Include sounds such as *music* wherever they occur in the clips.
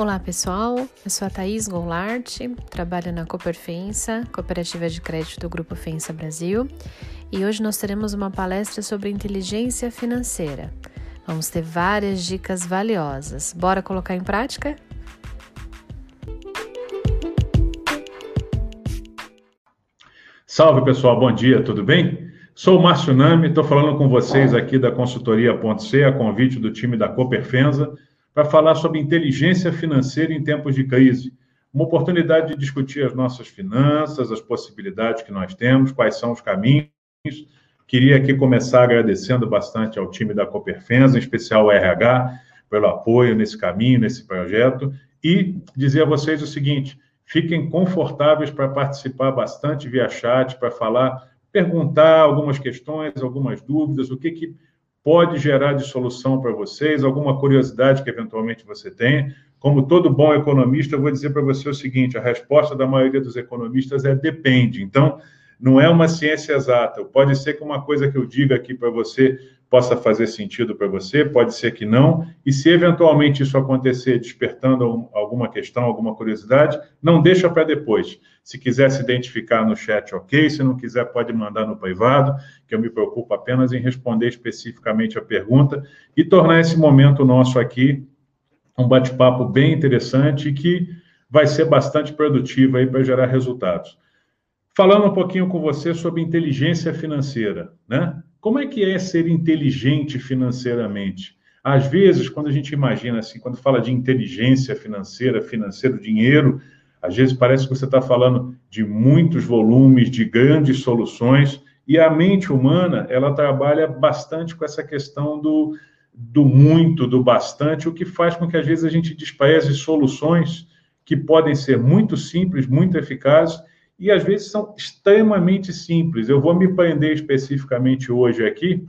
Olá pessoal, eu sou a Thaís Goulart, trabalho na Cooperfensa, cooperativa de crédito do Grupo Fensa Brasil, e hoje nós teremos uma palestra sobre inteligência financeira. Vamos ter várias dicas valiosas. Bora colocar em prática? Salve pessoal, bom dia, tudo bem? Sou o Márcio Nami, estou falando com vocês aqui da consultoria Ponto C, a convite do time da Cooperfensa para falar sobre inteligência financeira em tempos de crise. Uma oportunidade de discutir as nossas finanças, as possibilidades que nós temos, quais são os caminhos. Queria aqui começar agradecendo bastante ao time da Cooperfensa, em especial o RH, pelo apoio nesse caminho, nesse projeto, e dizer a vocês o seguinte: fiquem confortáveis para participar bastante via chat, para falar, perguntar algumas questões, algumas dúvidas, o que, que pode gerar de solução para vocês, alguma curiosidade que eventualmente você tem. Como todo bom economista, eu vou dizer para você o seguinte: a resposta da maioria dos economistas é depende. Então, não é uma ciência exata. Pode ser que uma coisa que eu diga aqui para você possa fazer sentido para você, pode ser que não. E se eventualmente isso acontecer, despertando alguma questão, alguma curiosidade, não deixa para depois. Se quiser se identificar no chat, ok. Se não quiser, pode mandar no privado, que eu me preocupo apenas em responder especificamente a pergunta e tornar esse momento nosso aqui um bate-papo bem interessante que vai ser bastante produtivo aí para gerar resultados. Falando um pouquinho com você sobre inteligência financeira, né? Como é que é ser inteligente financeiramente? Às vezes, quando a gente imagina assim, quando fala de inteligência financeira, financeiro, dinheiro, às vezes parece que você está falando de muitos volumes, de grandes soluções, e a mente humana, ela trabalha bastante com essa questão do, do muito, do bastante, o que faz com que às vezes a gente despreze soluções que podem ser muito simples, muito eficazes, e às vezes são extremamente simples. Eu vou me prender especificamente hoje aqui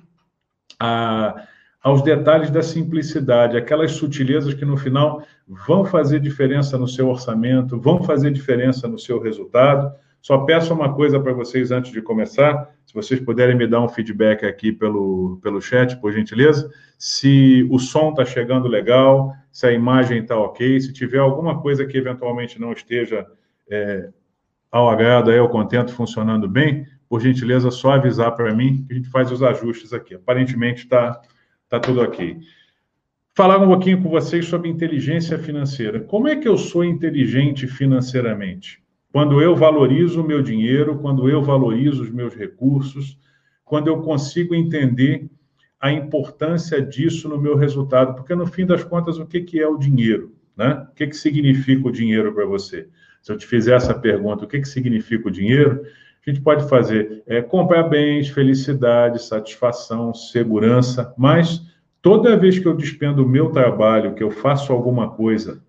a, aos detalhes da simplicidade, aquelas sutilezas que no final vão fazer diferença no seu orçamento, vão fazer diferença no seu resultado. Só peço uma coisa para vocês antes de começar, se vocês puderem me dar um feedback aqui pelo, pelo chat, por gentileza, se o som está chegando legal, se a imagem está ok, se tiver alguma coisa que eventualmente não esteja é, ao agrado, aí, ao contento, funcionando bem, por gentileza, só avisar para mim que a gente faz os ajustes aqui. Aparentemente está tá tudo ok. Falar um pouquinho com vocês sobre inteligência financeira. Como é que eu sou inteligente financeiramente? Quando eu valorizo o meu dinheiro, quando eu valorizo os meus recursos, quando eu consigo entender a importância disso no meu resultado, porque no fim das contas, o que, é o dinheiro? Né? O que significa o dinheiro para você? Se eu te fizer essa pergunta, o que, que significa o dinheiro? A gente pode fazer é, comprar bens, felicidade, satisfação, segurança, mas toda vez que eu despendo o meu trabalho, que eu faço alguma coisa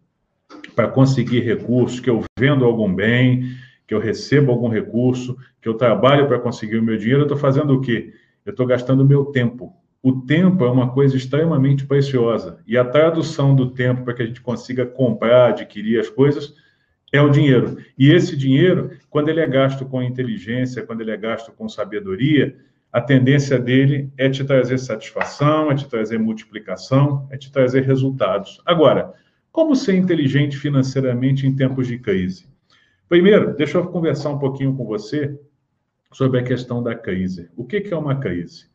para conseguir recursos, que eu vendo algum bem, que eu recebo algum recurso, que eu trabalho para conseguir o meu dinheiro, eu estou fazendo o quê? Eu estou gastando o meu tempo. O tempo é uma coisa extremamente preciosa. E a tradução do tempo para que a gente consiga comprar, adquirir as coisas, é o dinheiro. E esse dinheiro, quando ele é gasto com inteligência, quando ele é gasto com sabedoria, a tendência dele é te trazer satisfação, é te trazer multiplicação, é te trazer resultados. Agora, como ser inteligente financeiramente em tempos de crise? Primeiro, deixa eu conversar um pouquinho com você sobre a questão da crise. O que é uma crise?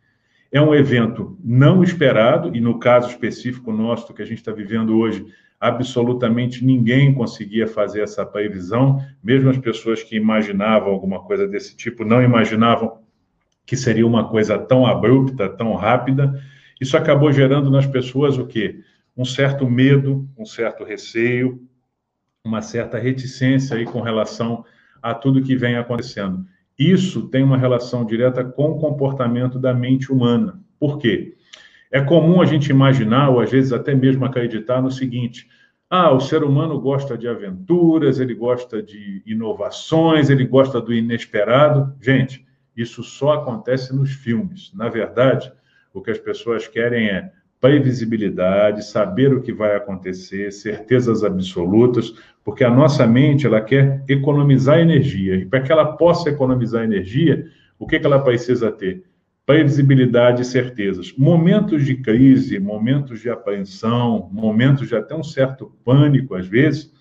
É um evento não esperado, e no caso específico nosso que a gente está vivendo hoje, absolutamente ninguém conseguia fazer essa previsão, mesmo as pessoas que imaginavam alguma coisa desse tipo não imaginavam que seria uma coisa tão abrupta, tão rápida. Isso acabou gerando nas pessoas o quê? Um certo medo, um certo receio, uma certa reticência aí com relação a tudo que vem acontecendo. Isso tem uma relação direta com o comportamento da mente humana. Por quê? É comum a gente imaginar, ou às vezes até mesmo acreditar no seguinte: ah, o ser humano gosta de aventuras, ele gosta de inovações, ele gosta do inesperado. Gente, isso só acontece nos filmes. Na verdade, o que as pessoas querem é previsibilidade, saber o que vai acontecer, certezas absolutas, porque a nossa mente ela quer economizar energia e para que ela possa economizar energia, o que, que ela precisa ter? Previsibilidade e certezas. Momentos de crise, momentos de apreensão, momentos de até um certo pânico, às vezes,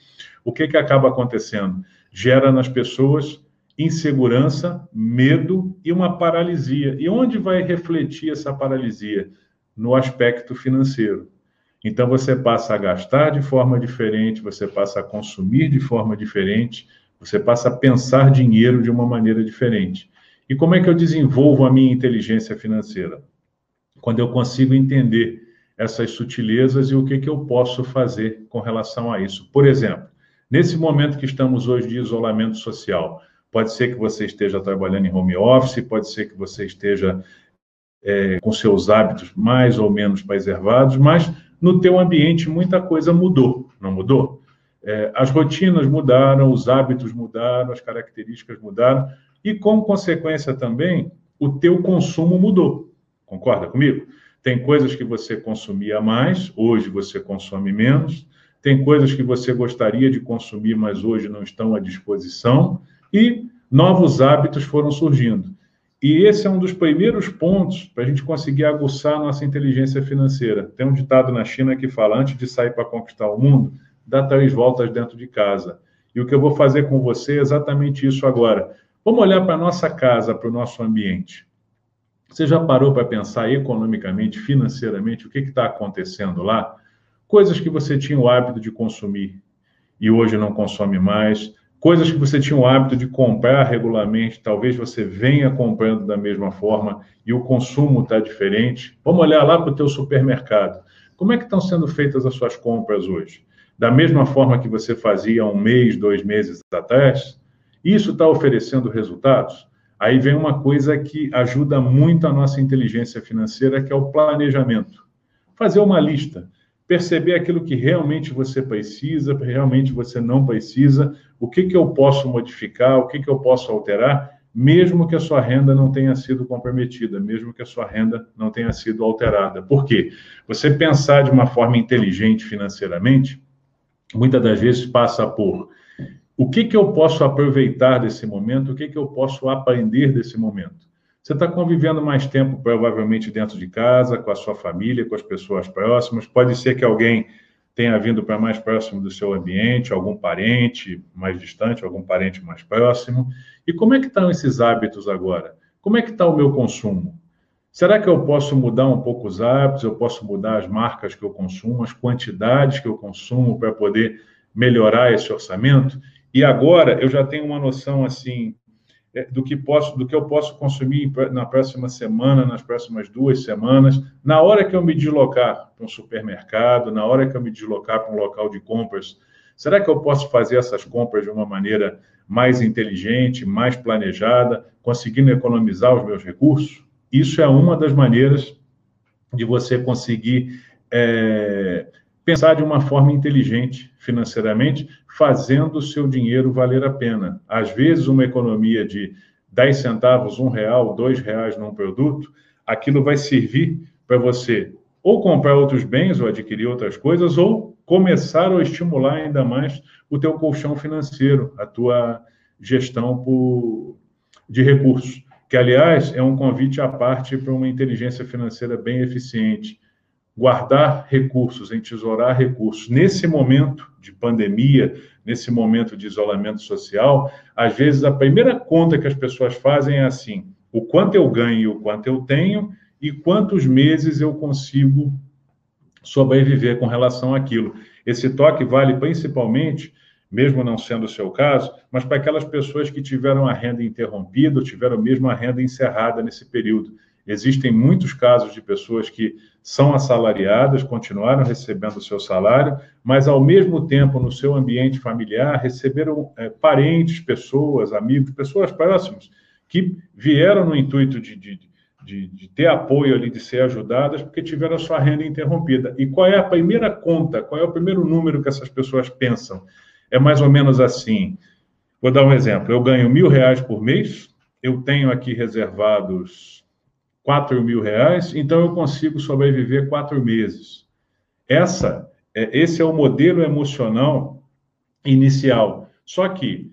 o que, que acaba acontecendo? Gera nas pessoas insegurança, medo e uma paralisia. E onde vai refletir essa paralisia? No aspecto financeiro. Então você passa a gastar de forma diferente, você passa a consumir de forma diferente, você passa a pensar dinheiro de uma maneira diferente. E como é que eu desenvolvo a minha inteligência financeira? Quando eu consigo entender essas sutilezas e o que, que eu posso fazer com relação a isso. Por exemplo, nesse momento que estamos hoje de isolamento social, pode ser que você esteja trabalhando em home office, pode ser que você esteja é, com seus hábitos mais ou menos preservados, mas no teu ambiente muita coisa mudou, não mudou? É, as rotinas mudaram, os hábitos mudaram, as características mudaram e, como consequência também, o teu consumo mudou. Concorda comigo? Tem coisas que você consumia mais, hoje você consome menos. Tem coisas que você gostaria de consumir, mas hoje não estão à disposição. E novos hábitos foram surgindo. E esse é um dos primeiros pontos para a gente conseguir aguçar nossa inteligência financeira. Tem um ditado na China que fala: antes de sair para conquistar o mundo, dá três voltas dentro de casa. E o que eu vou fazer com você é exatamente isso agora. Vamos olhar para a nossa casa, para o nosso ambiente. Você já parou para pensar economicamente, financeiramente, o que está acontecendo lá? Coisas que você tinha o hábito de consumir e hoje não consome mais coisas que você tinha o hábito de comprar regularmente, talvez você venha comprando da mesma forma e o consumo está diferente. Vamos olhar lá para o teu supermercado. Como é que estão sendo feitas as suas compras hoje? Da mesma forma que você fazia um mês, dois meses atrás? Isso está oferecendo resultados? Aí vem uma coisa que ajuda muito a nossa inteligência financeira, que é o planejamento. Fazer uma lista perceber aquilo que realmente você precisa, realmente você não precisa, o que, que eu posso modificar, o que, que eu posso alterar, mesmo que a sua renda não tenha sido comprometida, mesmo que a sua renda não tenha sido alterada. Por quê? Você pensar de uma forma inteligente financeiramente, muitas das vezes passa por o que, que eu posso aproveitar desse momento, o que, que eu posso aprender desse momento. Você está convivendo mais tempo, provavelmente, dentro de casa, com a sua família, com as pessoas próximas. Pode ser que alguém tenha vindo para mais próximo do seu ambiente, algum parente mais distante, algum parente mais próximo. E como é que estão esses hábitos agora? Como é que está o meu consumo? Será que eu posso mudar um pouco os hábitos? Eu posso mudar as marcas que eu consumo, as quantidades que eu consumo para poder melhorar esse orçamento? E agora eu já tenho uma noção assim é, do que posso, do que eu posso consumir na próxima semana, nas próximas duas semanas, na hora que eu me deslocar para um supermercado, na hora que eu me deslocar para um local de compras, será que eu posso fazer essas compras de uma maneira mais inteligente, mais planejada, conseguindo economizar os meus recursos? Isso é uma das maneiras de você conseguir é, pensar de uma forma inteligente financeiramente, fazendo o seu dinheiro valer a pena. Às vezes, uma economia de 10 centavos, um real, dois reais num produto, aquilo vai servir para você ou comprar outros bens ou adquirir outras coisas, ou começar ou estimular ainda mais o teu colchão financeiro, a tua gestão por, de recursos, que, aliás, é um convite à parte para uma inteligência financeira bem eficiente guardar recursos, entesourar recursos. Nesse momento de pandemia, nesse momento de isolamento social, às vezes a primeira conta que as pessoas fazem é assim: o quanto eu ganho o quanto eu tenho e quantos meses eu consigo sobreviver com relação àquilo. Esse toque vale principalmente, mesmo não sendo o seu caso, mas para aquelas pessoas que tiveram a renda interrompida, ou tiveram mesmo a renda encerrada nesse período. Existem muitos casos de pessoas que são assalariadas, continuaram recebendo o seu salário, mas ao mesmo tempo no seu ambiente familiar receberam é, parentes, pessoas, amigos, pessoas próximas que vieram no intuito de, de, de, de, ter apoio ali, de ser ajudadas, porque tiveram a sua renda interrompida. E qual é a primeira conta, qual é o primeiro número que essas pessoas pensam? É mais ou menos assim. Vou dar um exemplo. Eu ganho mil reais por mês, eu tenho aqui reservados 4 mil reais, então eu consigo sobreviver quatro meses. Essa, é, esse é o modelo emocional inicial. Só que,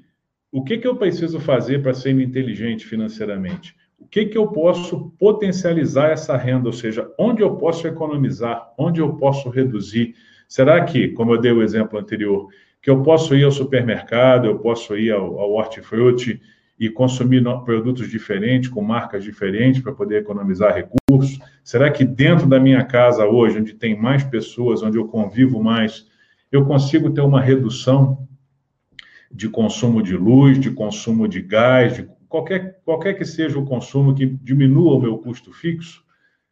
o que, que eu preciso fazer para ser inteligente financeiramente? o que, que eu posso potencializar essa renda, ou seja, onde eu posso economizar, onde eu posso reduzir. Será que, como eu dei o exemplo anterior, que eu posso ir ao supermercado, eu posso ir ao, ao hortifruti e consumir produtos diferentes, com marcas diferentes, para poder economizar recursos? Será que dentro da minha casa hoje, onde tem mais pessoas, onde eu convivo mais, eu consigo ter uma redução de consumo de luz, de consumo de gás, de qualquer, qualquer que seja o consumo que diminua o meu custo fixo,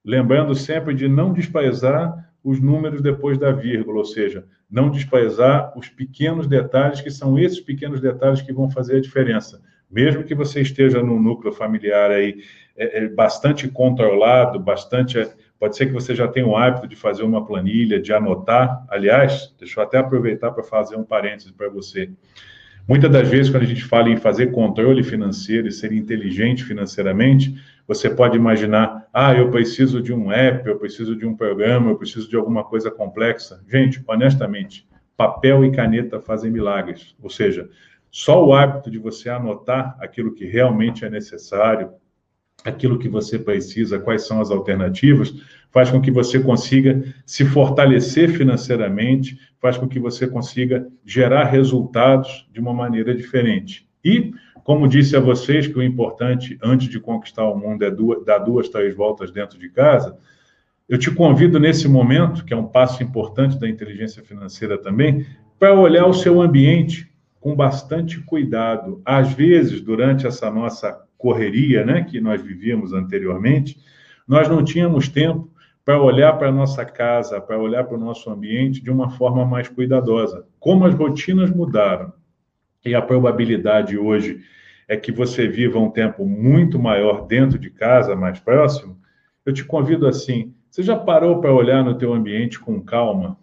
lembrando sempre de não desprezar os números depois da vírgula, ou seja, não desprezar os pequenos detalhes, que são esses pequenos detalhes que vão fazer a diferença. Mesmo que você esteja num núcleo familiar aí é, é, bastante controlado, bastante. Pode ser que você já tenha o hábito de fazer uma planilha, de anotar. Aliás, deixa eu até aproveitar para fazer um parêntese para você. Muitas das vezes, quando a gente fala em fazer controle financeiro e ser inteligente financeiramente, você pode imaginar: ah, eu preciso de um app, eu preciso de um programa, eu preciso de alguma coisa complexa. Gente, honestamente, papel e caneta fazem milagres. Ou seja, só o hábito de você anotar aquilo que realmente é necessário, aquilo que você precisa, quais são as alternativas, faz com que você consiga se fortalecer financeiramente, faz com que você consiga gerar resultados de uma maneira diferente. E, como disse a vocês, que o importante, antes de conquistar o mundo, é dar duas, três voltas dentro de casa, eu te convido nesse momento, que é um passo importante da inteligência financeira também, para olhar o seu ambiente com bastante cuidado. Às vezes, durante essa nossa correria, né, que nós vivíamos anteriormente, nós não tínhamos tempo para olhar para a nossa casa, para olhar para o nosso ambiente de uma forma mais cuidadosa. Como as rotinas mudaram e a probabilidade hoje é que você viva um tempo muito maior dentro de casa, mais próximo, eu te convido assim, você já parou para olhar no teu ambiente com calma,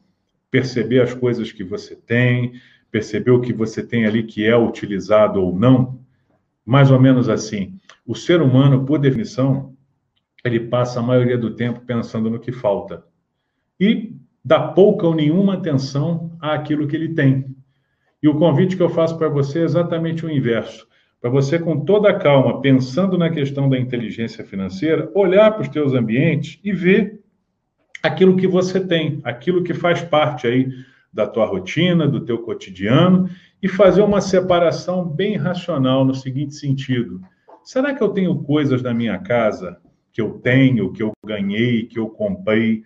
perceber as coisas que você tem, perceber o que você tem ali que é utilizado ou não? mais ou menos assim. O ser humano, por definição, ele passa a maioria do tempo pensando no que falta e dá pouca ou nenhuma atenção àquilo que ele tem. E o convite que eu faço para você é exatamente o inverso. Para você, com toda a calma, pensando na questão da inteligência financeira, olhar para os teus ambientes e ver aquilo que você tem, aquilo que faz parte aí da tua rotina, do teu cotidiano e fazer uma separação bem racional no seguinte sentido: será que eu tenho coisas na minha casa que eu tenho, que eu ganhei, que eu comprei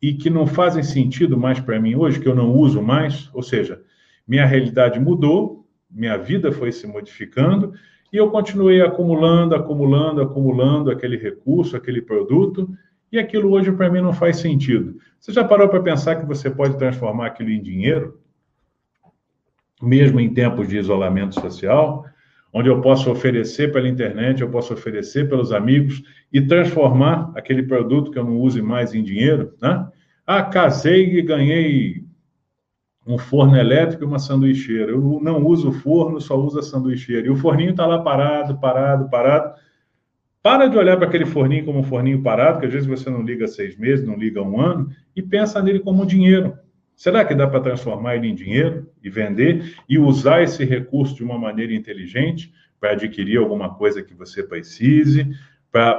e que não fazem sentido mais para mim hoje, que eu não uso mais? Ou seja, minha realidade mudou, minha vida foi se modificando e eu continuei acumulando, acumulando, acumulando aquele recurso, aquele produto e aquilo hoje para mim não faz sentido. Você já parou para pensar que você pode transformar aquilo em dinheiro? mesmo em tempos de isolamento social, onde eu posso oferecer pela internet, eu posso oferecer pelos amigos e transformar aquele produto que eu não use mais em dinheiro, né? Ah, casei e ganhei um forno elétrico e uma sanduicheira. Eu não uso forno, só uso a sanduicheira. E o forninho está lá parado, parado, parado. Para de olhar para aquele forninho como um forninho parado, que às vezes você não liga seis meses, não liga um ano, e pensa nele como um dinheiro. Será que dá para transformar ele em dinheiro e vender e usar esse recurso de uma maneira inteligente para adquirir alguma coisa que você precise, para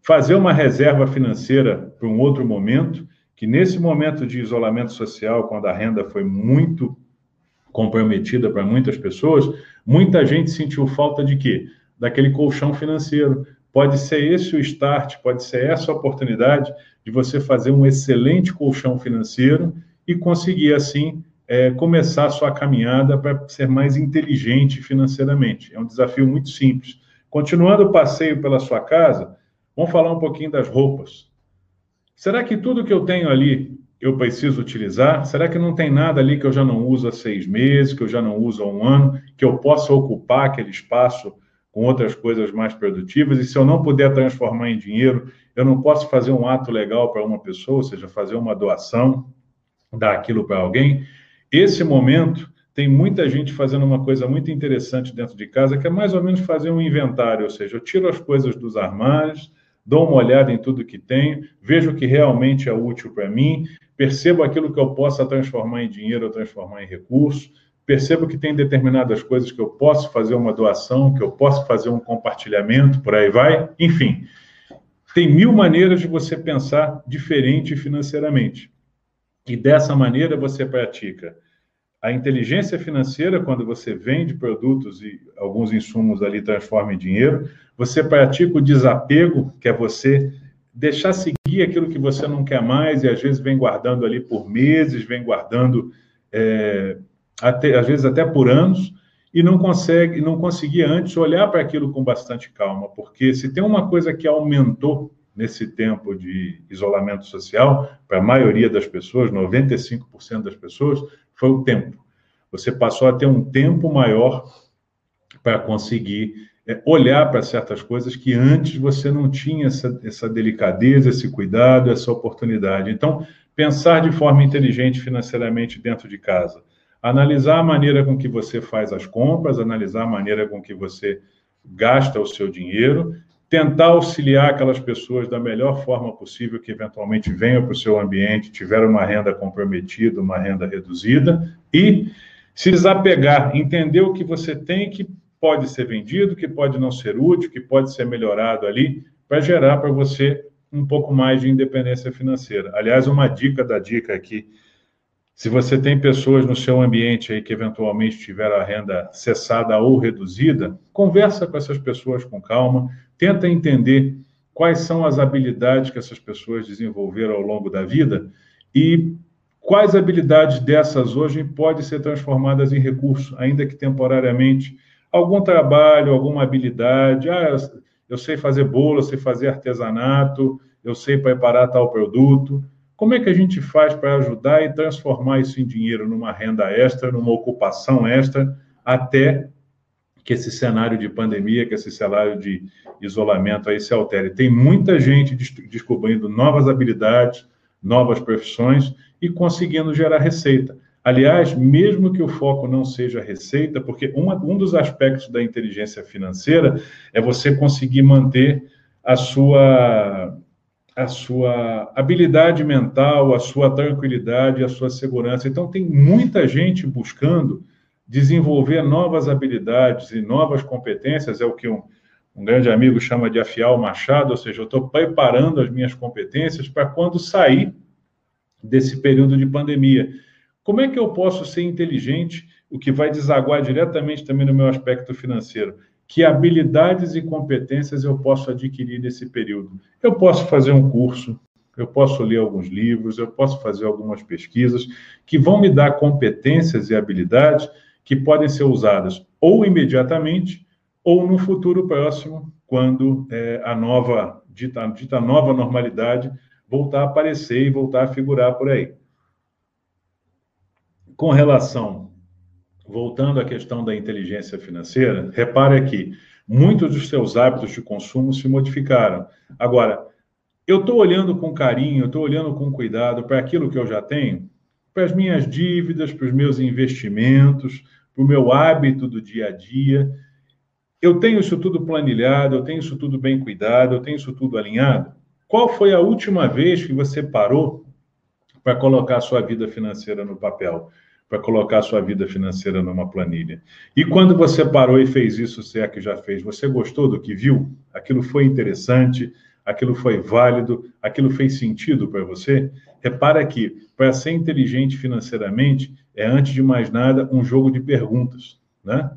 fazer uma reserva financeira para um outro momento, que nesse momento de isolamento social, quando a renda foi muito comprometida para muitas pessoas, muita gente sentiu falta de quê? Daquele colchão financeiro. Pode ser esse o start, pode ser essa a oportunidade de você fazer um excelente colchão financeiro e conseguir, assim, é, começar a sua caminhada para ser mais inteligente financeiramente. É um desafio muito simples. Continuando o passeio pela sua casa, vamos falar um pouquinho das roupas. Será que tudo que eu tenho ali eu preciso utilizar? Será que não tem nada ali que eu já não uso há seis meses, que eu já não uso há um ano, que eu possa ocupar aquele espaço com outras coisas mais produtivas? E se eu não puder transformar em dinheiro, eu não posso fazer um ato legal para uma pessoa, ou seja, fazer uma doação, dar aquilo para alguém. Esse momento tem muita gente fazendo uma coisa muito interessante dentro de casa, que é mais ou menos fazer um inventário, ou seja, eu tiro as coisas dos armários, dou uma olhada em tudo que tenho, vejo o que realmente é útil para mim, percebo aquilo que eu possa transformar em dinheiro ou transformar em recurso, percebo que tem determinadas coisas que eu posso fazer uma doação, que eu posso fazer um compartilhamento, por aí vai. Enfim, tem mil maneiras de você pensar diferente financeiramente. E dessa maneira você pratica a inteligência financeira, quando você vende produtos e alguns insumos ali transforma em dinheiro, você pratica o desapego, que é você deixar seguir aquilo que você não quer mais e às vezes vem guardando ali por meses, vem guardando é, até, às vezes até por anos e não consegue, não conseguia antes olhar para aquilo com bastante calma, porque se tem uma coisa que aumentou nesse tempo de isolamento social, para a maioria das pessoas, 95% das pessoas, foi o tempo. Você passou a ter um tempo maior para conseguir é, olhar para certas coisas que antes você não tinha essa, essa delicadeza, esse cuidado, essa oportunidade. Então, pensar de forma inteligente financeiramente dentro de casa, analisar a maneira com que você faz as compras, analisar a maneira com que você gasta o seu dinheiro, tentar auxiliar aquelas pessoas da melhor forma possível que eventualmente venham para o seu ambiente, tiveram uma renda comprometida, uma renda reduzida, e se desapegar, entender o que você tem que pode ser vendido, que pode não ser útil, que pode ser melhorado ali, para gerar para você um pouco mais de independência financeira. Aliás, uma dica da dica aqui, se você tem pessoas no seu ambiente aí que eventualmente tiveram a renda cessada ou reduzida, conversa com essas pessoas com calma, tenta entender quais são as habilidades que essas pessoas desenvolveram ao longo da vida e quais habilidades dessas hoje podem ser transformadas em recurso, ainda que temporariamente. Algum trabalho, alguma habilidade, ah, eu sei fazer bolo, eu sei fazer artesanato, eu sei preparar tal produto. Como é que a gente faz para ajudar e transformar isso em dinheiro, numa renda extra, numa ocupação extra, até que esse cenário de pandemia, que esse cenário de isolamento aí se altere? Tem muita gente descobrindo novas habilidades, novas profissões e conseguindo gerar receita. Aliás, mesmo que o foco não seja receita, porque uma, um dos aspectos da inteligência financeira é você conseguir manter a sua a sua habilidade mental, a sua tranquilidade, a sua segurança. Então, tem muita gente buscando desenvolver novas habilidades e novas competências, é o que um, um grande amigo chama de afiar o machado, ou seja, eu estou preparando as minhas competências para quando sair desse período de pandemia. Como é que eu posso ser inteligente, o que vai desaguar diretamente também no meu aspecto financeiro? Que habilidades e competências eu posso adquirir nesse período. Eu posso fazer um curso, eu posso ler alguns livros, eu posso fazer algumas pesquisas que vão me dar competências e habilidades que podem ser usadas ou imediatamente ou no futuro próximo, quando é, a nova, dita, dita nova normalidade voltar a aparecer e voltar a figurar por aí. Com relação voltando à questão da inteligência financeira, repare aqui, muitos dos seus hábitos de consumo se modificaram. Agora, eu estou olhando com carinho, estou olhando com cuidado para aquilo que eu já tenho, para as minhas dívidas, para os meus investimentos, para o meu hábito do dia a dia. Eu tenho isso tudo planilhado, eu tenho isso tudo bem cuidado, eu tenho isso tudo alinhado. Qual foi a última vez que você parou para colocar a sua vida financeira no papel? Para colocar sua vida financeira numa planilha. E quando você parou e fez isso, se é que já fez, você gostou do que viu? Aquilo foi interessante? Aquilo foi válido? Aquilo fez sentido para você? Repara que, para ser inteligente financeiramente, é, antes de mais nada, um jogo de perguntas. Né?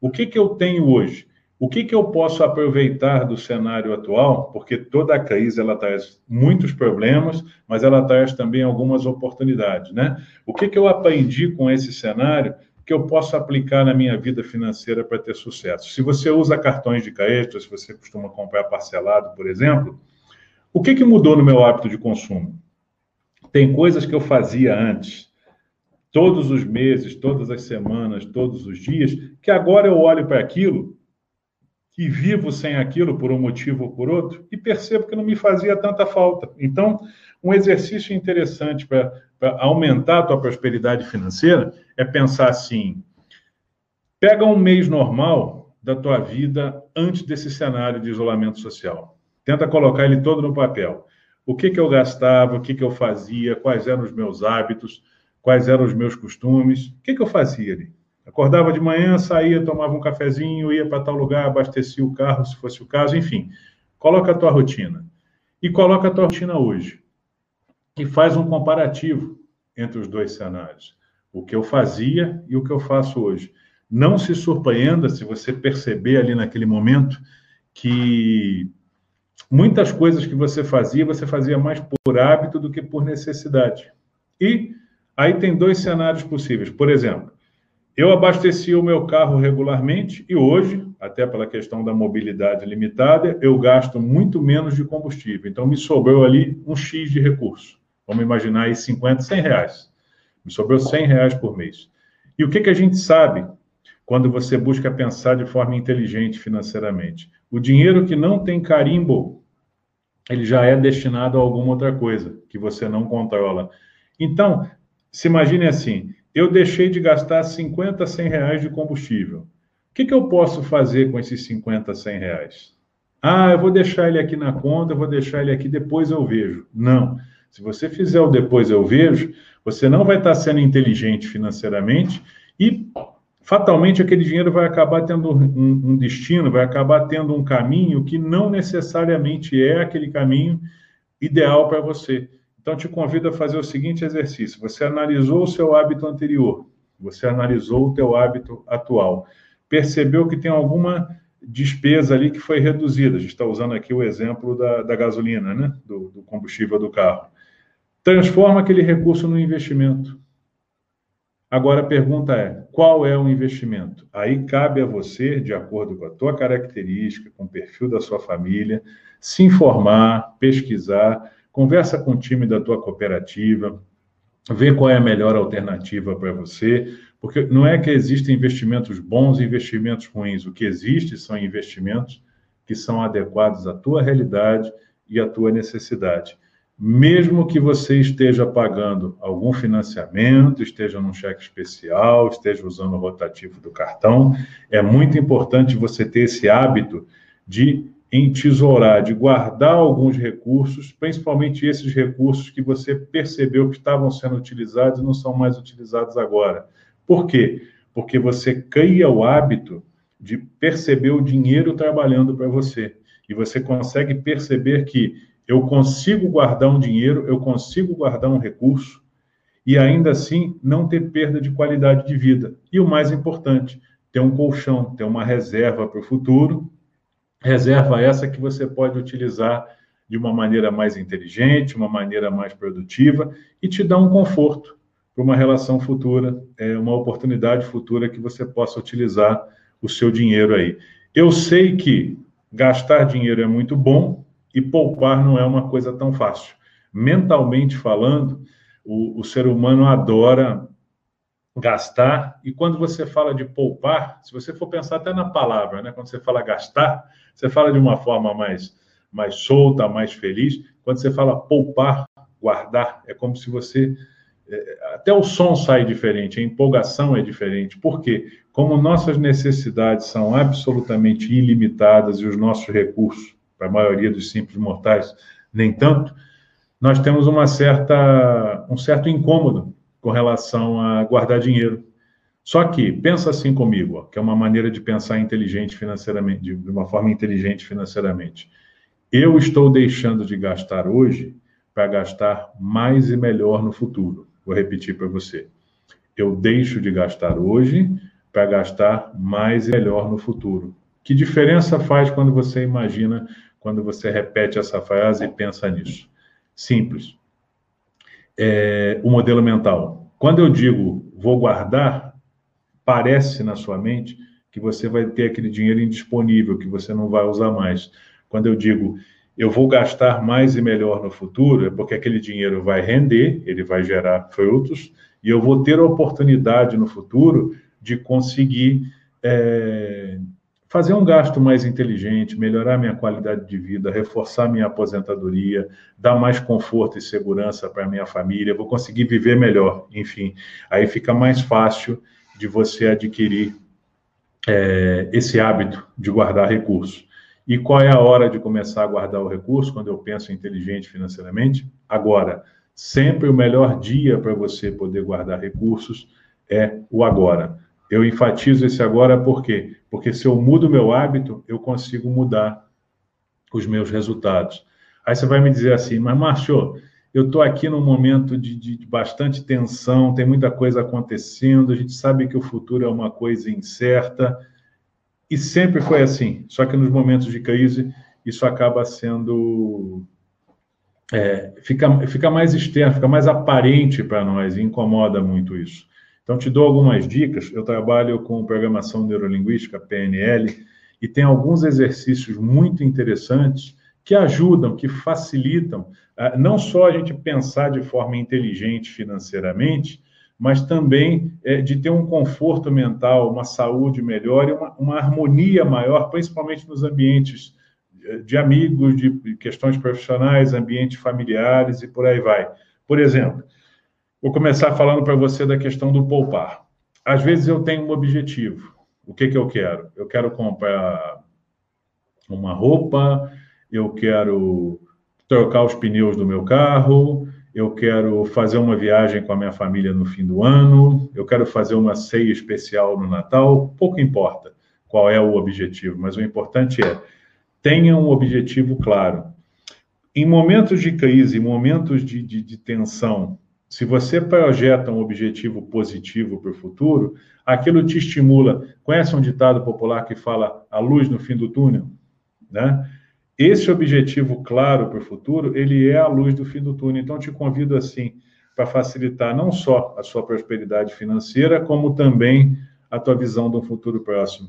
O que, que eu tenho hoje? O que, que eu posso aproveitar do cenário atual? Porque toda a crise ela traz muitos problemas, mas ela traz também algumas oportunidades, né? O que, que eu aprendi com esse cenário que eu posso aplicar na minha vida financeira para ter sucesso? Se você usa cartões de crédito, se você costuma comprar parcelado, por exemplo, o que, que mudou no meu hábito de consumo? Tem coisas que eu fazia antes, todos os meses, todas as semanas, todos os dias, que agora eu olho para aquilo e vivo sem aquilo por um motivo ou por outro e percebo que não me fazia tanta falta. Então, um exercício interessante para aumentar a tua prosperidade financeira é pensar assim: pega um mês normal da tua vida antes desse cenário de isolamento social. Tenta colocar ele todo no papel. O que, que eu gastava, o que, que eu fazia, quais eram os meus hábitos, quais eram os meus costumes, o que, que eu fazia ali. Acordava de manhã, saía, tomava um cafezinho, ia para tal lugar, abastecia o carro, se fosse o caso, enfim. Coloca a tua rotina. E coloca a tua rotina hoje. E faz um comparativo entre os dois cenários. O que eu fazia e o que eu faço hoje. Não se surpreenda se você perceber ali naquele momento que muitas coisas que você fazia, você fazia mais por hábito do que por necessidade. E aí tem dois cenários possíveis. Por exemplo, eu abastecia o meu carro regularmente e hoje, até pela questão da mobilidade limitada, eu gasto muito menos de combustível. Então, me sobrou ali um X de recurso. Vamos imaginar aí 50, 100 reais. Me sobrou 100 reais por mês. E o que, que a gente sabe quando você busca pensar de forma inteligente financeiramente? O dinheiro que não tem carimbo, ele já é destinado a alguma outra coisa que você não controla. Então, se imagine assim, eu deixei de gastar 50, 100 reais de combustível. O que, que eu posso fazer com esses 50, 100 reais? Ah, eu vou deixar ele aqui na conta, eu vou deixar ele aqui, depois eu vejo. Não. Se você fizer o depois eu vejo, você não vai estar sendo inteligente financeiramente e fatalmente aquele dinheiro vai acabar tendo um, um, destino, vai acabar tendo um caminho que não necessariamente é aquele caminho ideal para você. Então, te convido a fazer o seguinte exercício: você analisou o seu hábito anterior, você analisou o teu hábito atual, percebeu que tem alguma despesa ali que foi reduzida. A gente está usando aqui o exemplo da, da gasolina, né? Do, do combustível do carro. Transforma aquele recurso no investimento. Agora a pergunta é: qual é o investimento? Aí cabe a você, de acordo com a tua característica, com o perfil da sua família, se informar, pesquisar conversa com o time da tua cooperativa, vê qual é a melhor alternativa para você, porque não é que existem investimentos bons e investimentos ruins, o que existe são investimentos que são adequados à tua realidade e à tua necessidade. Mesmo que você esteja pagando algum financiamento, esteja num cheque especial, esteja usando o rotativo do cartão, é muito importante você ter esse hábito de entesourar, de guardar alguns recursos, principalmente esses recursos que você percebeu que estavam sendo utilizados e não são mais utilizados agora. Por quê? Porque você cria o hábito de perceber o dinheiro trabalhando para você. E você consegue perceber que eu consigo guardar um dinheiro, eu consigo guardar um recurso e ainda assim não ter perda de qualidade de vida. E o mais importante, ter um colchão, ter uma reserva para o futuro reserva essa que você pode utilizar de uma maneira mais inteligente, uma maneira mais produtiva e te dá um conforto para uma relação futura, é, uma oportunidade futura que você possa utilizar o seu dinheiro aí. Eu sei que gastar dinheiro é muito bom e poupar não é uma coisa tão fácil. Mentalmente falando, o, o ser humano adora gastar, e quando você fala de poupar, se você for pensar até na palavra, né? quando você fala gastar, você fala de uma forma mais, mais solta, mais feliz. Quando você fala poupar, guardar, é como se você. É, até o som sai diferente, a empolgação é diferente. Por quê? Como nossas necessidades são absolutamente ilimitadas e os nossos recursos, para a maioria dos simples mortais, nem tanto, nós temos uma certa, um certo incômodo com relação a guardar dinheiro. Só que, pensa assim comigo, ó, que é uma maneira de pensar inteligente financeiramente, de uma forma inteligente financeiramente. Eu estou deixando de gastar hoje para gastar mais e melhor no futuro. Vou repetir para você. Eu deixo de gastar hoje para gastar mais e melhor no futuro. Que diferença faz quando você imagina, quando você repete essa frase e pensa nisso? Simples. É, o modelo mental. Quando eu digo vou guardar, parece na sua mente que você vai ter aquele dinheiro indisponível, que você não vai usar mais. Quando eu digo eu vou gastar mais e melhor no futuro, é porque aquele dinheiro vai render, ele vai gerar frutos, e eu vou ter a oportunidade no futuro de conseguir é, fazer um gasto mais inteligente, melhorar minha qualidade de vida, reforçar minha aposentadoria, dar mais conforto e segurança para minha família, vou conseguir viver melhor, enfim. Aí fica mais fácil de você adquirir é, esse hábito de guardar recursos. E qual é a hora de começar a guardar o recurso quando eu penso inteligente financeiramente? Agora. Sempre o melhor dia para você poder guardar recursos é o agora. Eu enfatizo esse agora por quê? Porque se eu mudo o meu hábito, eu consigo mudar os meus resultados. Aí você vai me dizer assim, mas Márcio, eu estou aqui num momento de, de, bastante tensão, tem muita coisa acontecendo, a gente sabe que o futuro é uma coisa incerta, e sempre foi assim. Só que nos momentos de crise, isso acaba sendo. É, fica, fica mais externo, fica mais aparente para nós e incomoda muito isso. Então, te dou algumas dicas. Eu trabalho com programação neurolinguística, PNL, e tem alguns exercícios muito interessantes que ajudam, que facilitam, ah, não só a gente pensar de forma inteligente financeiramente, mas também é, de ter um conforto mental, uma saúde melhor e uma, uma harmonia maior, principalmente nos ambientes eh, de amigos, de questões profissionais, ambientes familiares e por aí vai. Por exemplo, vou começar falando para você da questão do poupar. Às vezes eu tenho um objetivo. O que, que eu quero? Eu quero comprar uma roupa, eu quero trocar os pneus do meu carro, eu quero fazer uma viagem com a minha família no fim do ano, eu quero fazer uma ceia especial no Natal, pouco importa qual é o objetivo, mas o importante é tenha um objetivo claro. Em momentos de crise, em momentos de, de, de tensão, se você projeta um objetivo positivo para o futuro, aquilo te estimula. Conhece um ditado popular que fala a luz no fim do túnel? Né? Esse objetivo claro para o futuro, ele é a luz do fim do túnel. Então, te convido assim para facilitar não só a sua prosperidade financeira, como também a tua visão do futuro próximo.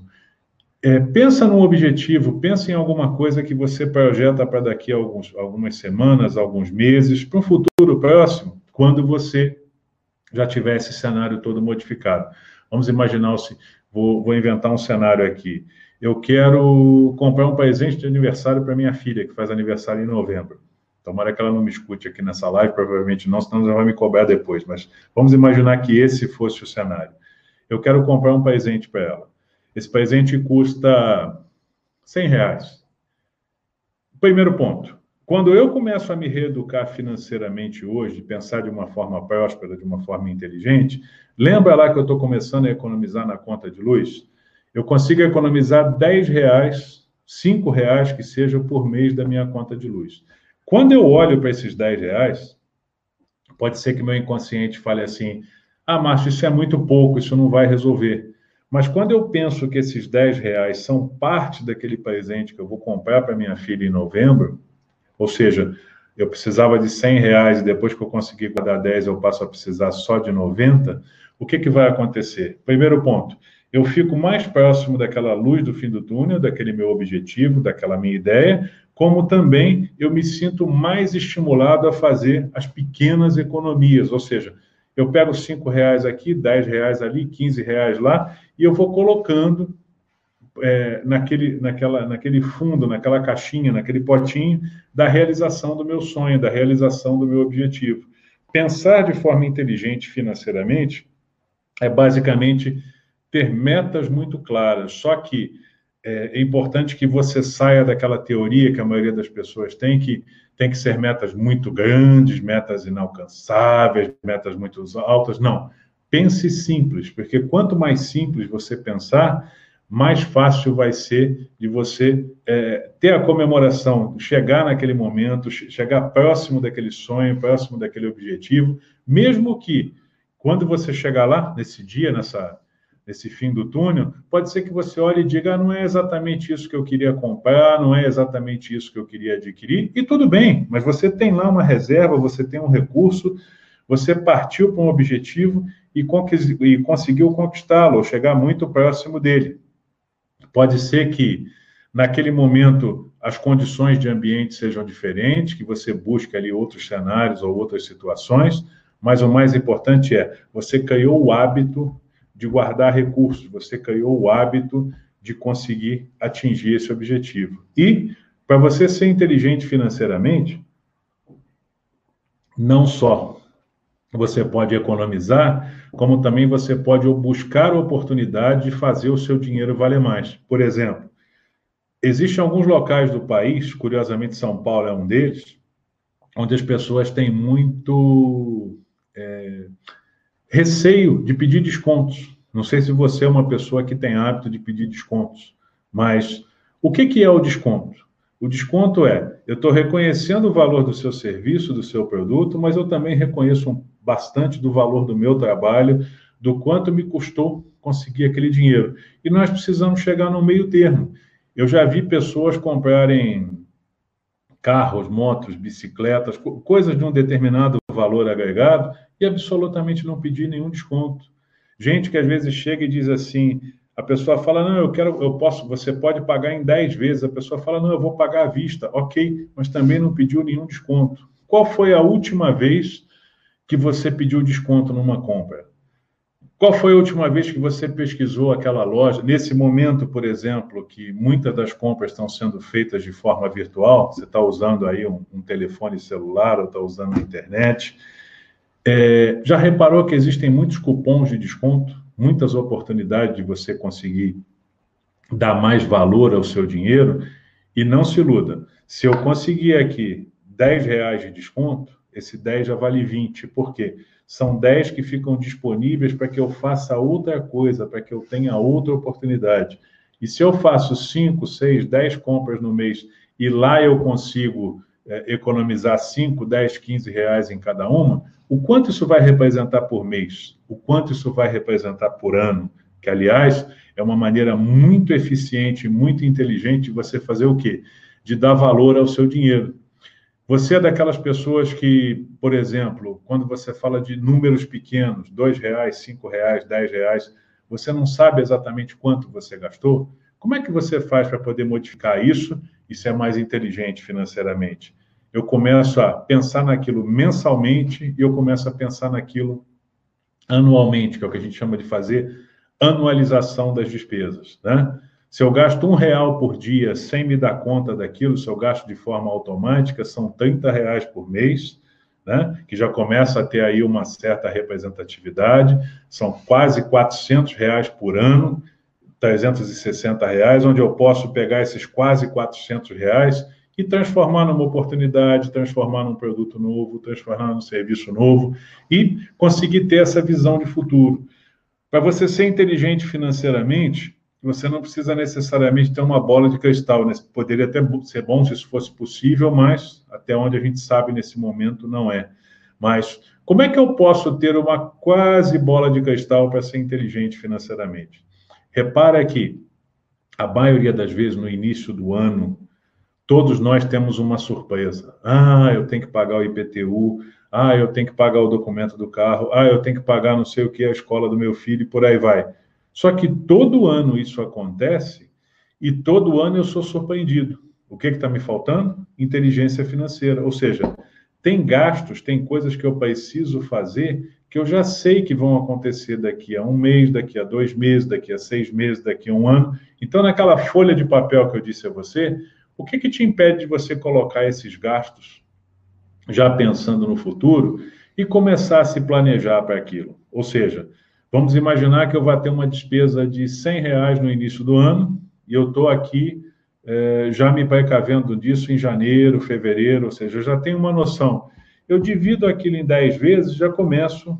É, pensa num objetivo, pensa em alguma coisa que você projeta para daqui a alguns, algumas semanas, alguns meses, para um futuro próximo, quando você já tiver esse cenário todo modificado. Vamos imaginar, vou, vou inventar um cenário aqui eu quero comprar um presente de aniversário para minha filha, que faz aniversário em novembro. Tomara que ela não me escute aqui nessa live, provavelmente não, senão ela vai me cobrar depois. Mas vamos imaginar que esse fosse o cenário. Eu quero comprar um presente para ela. Esse presente custa 100 reais. Primeiro ponto. Quando eu começo a me reeducar financeiramente hoje, pensar de uma forma próspera, de uma forma inteligente, lembra lá que eu estou começando a economizar na conta de luz? eu consigo economizar 10 reais, 5 reais que seja por mês da minha conta de luz. Quando eu olho para esses 10 reais, pode ser que meu inconsciente fale assim: ah, Márcio, isso é muito pouco, isso não vai resolver. Mas quando eu penso que esses 10 reais são parte daquele presente que eu vou comprar para minha filha em novembro, ou seja, eu precisava de 100 reais e depois que eu conseguir guardar 10 eu passo a precisar só de 90, o que, que vai acontecer? Primeiro ponto, eu fico mais próximo daquela luz do fim do túnel, daquele meu objetivo, daquela minha ideia, como também eu me sinto mais estimulado a fazer as pequenas economias, ou seja, eu pego cinco reais aqui, dez reais ali, quinze reais lá, e eu vou colocando é, naquele, naquela, naquele fundo, naquela caixinha, naquele potinho da realização do meu sonho, da realização do meu objetivo. Pensar de forma inteligente financeiramente é basicamente ter metas muito claras. Só que é, é, importante que você saia daquela teoria que a maioria das pessoas tem, que tem que ser metas muito grandes, metas inalcançáveis, metas muito altas. Não. Pense simples, porque quanto mais simples você pensar, mais fácil vai ser de você é, ter a comemoração, chegar naquele momento, chegar próximo daquele sonho, próximo daquele objetivo, mesmo que quando você chegar lá, nesse dia, nessa, nesse fim do túnel, pode ser que você olhe e diga: ah, não é exatamente isso que eu queria comprar, não é exatamente isso que eu queria adquirir, e tudo bem, mas você tem lá uma reserva, você tem um recurso, você partiu para um objetivo e, e conseguiu conquistá-lo, ou chegar muito próximo dele. Pode ser que naquele momento as condições de ambiente sejam diferentes, que você busque ali outros cenários ou outras situações, mas o mais importante é você criou o hábito de guardar recursos, você criou o hábito de conseguir atingir esse objetivo. E, para você ser inteligente financeiramente, não só você pode economizar, como também você pode buscar a oportunidade de fazer o seu dinheiro valer mais. Por exemplo, existem alguns locais do país, curiosamente São Paulo é um deles, onde as pessoas têm muito é, receio de pedir descontos. Não sei se você é uma pessoa que tem hábito de pedir descontos, mas o que, que é o desconto? O desconto é, eu estou reconhecendo o valor do seu serviço, do seu produto, mas eu também reconheço bastante do valor do meu trabalho, do quanto me custou conseguir aquele dinheiro. E nós precisamos chegar no meio termo. Eu já vi pessoas comprarem carros, motos, bicicletas, coisas de um determinado valor agregado e absolutamente não pedir nenhum desconto. Gente que às vezes chega e diz assim, a pessoa fala, não, eu quero, eu posso, você pode pagar em 10 vezes. A pessoa fala, não, eu vou pagar à vista. Ok, mas também não pediu nenhum desconto. Qual foi a última vez que você pediu desconto numa compra? Qual foi a última vez que você pesquisou aquela loja? Nesse momento, por exemplo, que muitas das compras estão sendo feitas de forma virtual, você está usando aí um, um, telefone celular ou está usando a internet. É, já reparou que existem muitos cupons de desconto? muitas oportunidades de você conseguir dar mais valor ao seu dinheiro e não se iluda. Se eu conseguir aqui 10 reais de desconto, esse 10 já vale 20. Por quê? São 10 que ficam disponíveis para que eu faça outra coisa, para que eu tenha outra oportunidade. E se eu faço 5, 6, 10 compras no mês e lá eu consigo é, economizar 5, 10, 15 reais em cada uma, o quanto isso vai representar por mês? O quanto isso vai representar por ano? Que, aliás, é uma maneira muito eficiente, muito inteligente de você fazer o quê? De dar valor ao seu dinheiro. Você é daquelas pessoas que, por exemplo, quando você fala de números pequenos, dois reais, cinco reais, dez reais, você não sabe exatamente quanto você gastou? Como é que você faz para poder modificar isso e ser mais inteligente financeiramente? eu começo a pensar naquilo mensalmente e eu começo a pensar naquilo anualmente, que é o que a gente chama de fazer anualização das despesas, né? Se eu gasto um real por dia sem me dar conta daquilo, se eu gasto de forma automática, são 30 reais por mês, né? que já começa a ter aí uma certa representatividade, são quase 400 reais por ano, 360 reais, onde eu posso pegar esses quase 400 reais e transformar numa oportunidade, transformar num produto novo, transformar num serviço novo e conseguir ter essa visão de futuro. Para você ser inteligente financeiramente, você não precisa necessariamente ter uma bola de cristal. Né? Poderia até ser bom se isso fosse possível, mas até onde a gente sabe nesse momento não é. Mas como é que eu posso ter uma quase bola de cristal para ser inteligente financeiramente? Repara que a maioria das vezes no início do ano todos nós temos uma surpresa. Ah, eu tenho que pagar o IPTU. Ah, eu tenho que pagar o documento do carro. Ah, eu tenho que pagar não sei o que a escola do meu filho e por aí vai. Só que todo ano isso acontece e todo ano eu sou surpreendido. O que está me faltando? Inteligência financeira. Ou seja, tem gastos, tem coisas que eu preciso fazer que eu já sei que vão acontecer daqui a um mês, daqui a dois meses, daqui a seis meses, daqui a um ano. Então, naquela folha de papel que eu disse a você, o que, que te impede de você colocar esses gastos já pensando no futuro e começar a se planejar para aquilo? Ou seja, vamos imaginar que eu vá ter uma despesa de 100 reais no início do ano e eu estou aqui é, já me precavendo disso em janeiro, fevereiro, ou seja, eu já tenho uma noção. Eu divido aquilo em 10 vezes, já começo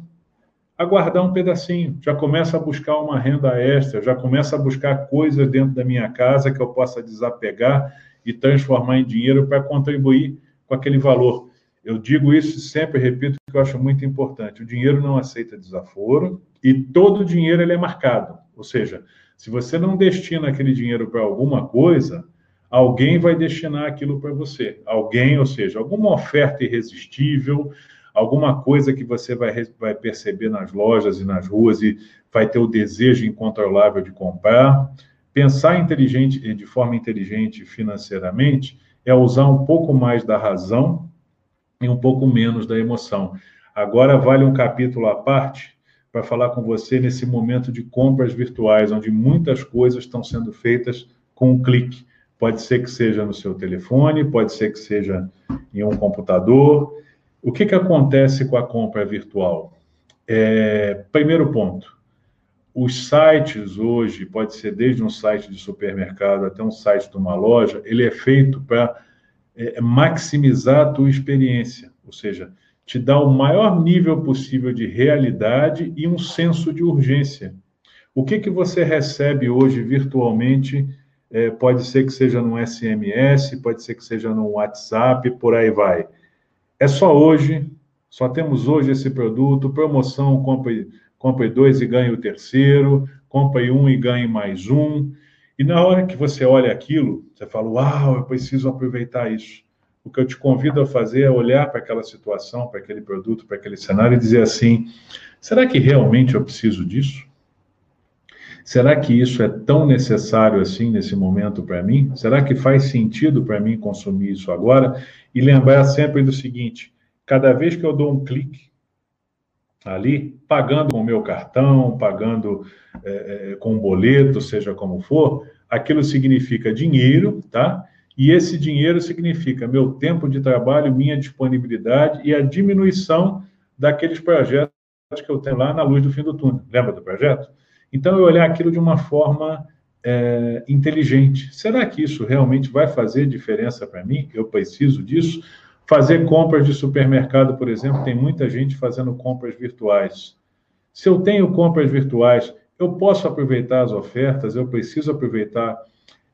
a guardar um pedacinho, já começo a buscar uma renda extra, já começo a buscar coisas dentro da minha casa que eu possa desapegar e transformar em dinheiro para contribuir com aquele valor. Eu digo isso e sempre repito que eu acho muito importante. O dinheiro não aceita desaforo e todo dinheiro ele é marcado. Ou seja, se você não destina aquele dinheiro para alguma coisa, alguém vai destinar aquilo para você. Alguém, ou seja, alguma oferta irresistível, alguma coisa que você vai, vai perceber nas lojas e nas ruas e vai ter o desejo incontrolável de comprar pensar inteligente, de forma inteligente financeiramente é usar um pouco mais da razão e um pouco menos da emoção. Agora vale um capítulo à parte para falar com você nesse momento de compras virtuais, onde muitas coisas estão sendo feitas com um clique. Pode ser que seja no seu telefone, pode ser que seja em um computador. O que, que acontece com a compra virtual? É, primeiro ponto, os sites hoje, pode ser desde um site de supermercado até um site de uma loja, ele é feito para é, maximizar a tua experiência, ou seja, te dar o maior nível possível de realidade e um senso de urgência. O que, que você recebe hoje virtualmente? É, pode ser que seja no SMS, pode ser que seja no WhatsApp, por aí vai. É só hoje, só temos hoje esse produto, promoção, compre, compre dois e ganhe o terceiro, compre um e ganhe mais um. E na hora que você olha aquilo, você fala, uau, eu preciso aproveitar isso. O que eu te convido a fazer é olhar para aquela situação, para aquele produto, para aquele cenário e dizer assim: será que realmente eu preciso disso? Será que isso é tão necessário assim nesse momento para mim? Será que faz sentido para mim consumir isso agora? E lembrar sempre do seguinte: cada vez que eu dou um clique ali, pagando com o meu cartão, pagando é, com um boleto, seja como for, aquilo significa dinheiro, tá? E esse dinheiro significa meu tempo de trabalho, minha disponibilidade e a diminuição daqueles projetos que eu tenho lá na luz do fim do túnel. Lembra do projeto? Então, eu olhar aquilo de uma forma é, inteligente. Será que isso realmente vai fazer diferença para mim? Eu preciso disso? Fazer compras de supermercado, por exemplo, tem muita gente fazendo compras virtuais. Se eu tenho compras virtuais, eu posso aproveitar as ofertas, eu preciso aproveitar,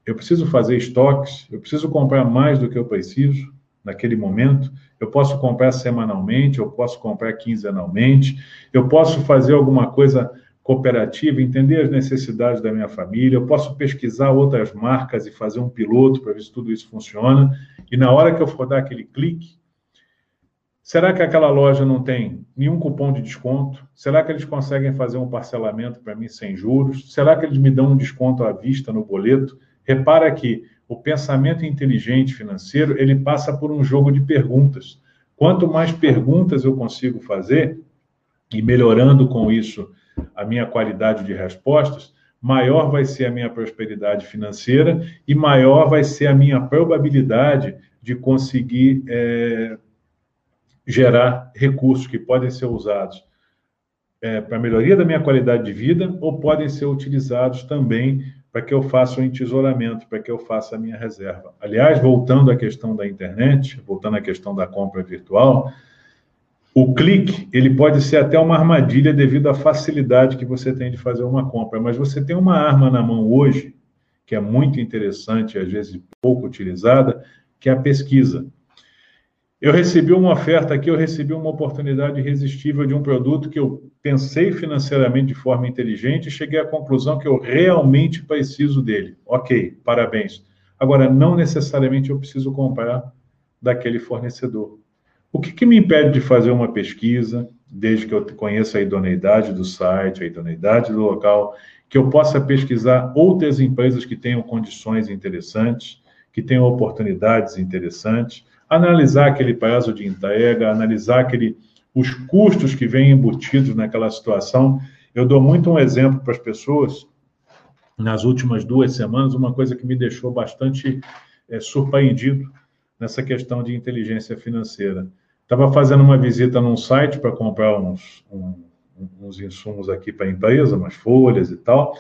eu preciso fazer estoques, eu preciso comprar mais do que eu preciso naquele momento. Eu posso comprar semanalmente, eu posso comprar quinzenalmente, eu posso fazer alguma coisa cooperativa, entender as necessidades da minha família, eu posso pesquisar outras marcas e fazer um piloto para ver se tudo isso funciona. E na hora que eu for dar aquele clique, será que aquela loja não tem nenhum cupom de desconto? Será que eles conseguem fazer um parcelamento para mim sem juros? Será que eles me dão um desconto à vista no boleto? Repara que o pensamento inteligente financeiro, ele passa por um jogo de perguntas. Quanto mais perguntas eu consigo fazer, e melhorando com isso a minha qualidade de respostas, maior vai ser a minha prosperidade financeira e maior vai ser a minha probabilidade de conseguir é, gerar recursos que podem ser usados é, para melhoria da minha qualidade de vida ou podem ser utilizados também para que eu faça o um entesouramento, para que eu faça a minha reserva. Aliás, voltando à questão da internet, voltando à questão da compra virtual, o clique, ele pode ser até uma armadilha devido à facilidade que você tem de fazer uma compra, mas você tem uma arma na mão hoje, que é muito interessante, às vezes pouco utilizada, que é a pesquisa. Eu recebi uma oferta aqui, eu recebi uma oportunidade irresistível de um produto que eu pensei financeiramente de forma inteligente e cheguei à conclusão que eu realmente preciso dele. Ok, parabéns. Agora, não necessariamente eu preciso comprar daquele fornecedor. O que, que, me impede de fazer uma pesquisa, desde que eu conheça a idoneidade do site, a idoneidade do local, que eu possa pesquisar outras empresas que tenham condições interessantes, que tenham oportunidades interessantes, analisar aquele prazo de entrega, analisar aquele, os custos que vêm embutidos naquela situação. Eu dou muito um exemplo para as pessoas, nas últimas duas semanas, uma coisa que me deixou bastante é, surpreendido nessa questão de inteligência financeira. Estava fazendo uma visita num site para comprar uns, um, uns insumos aqui para a empresa, umas folhas e tal.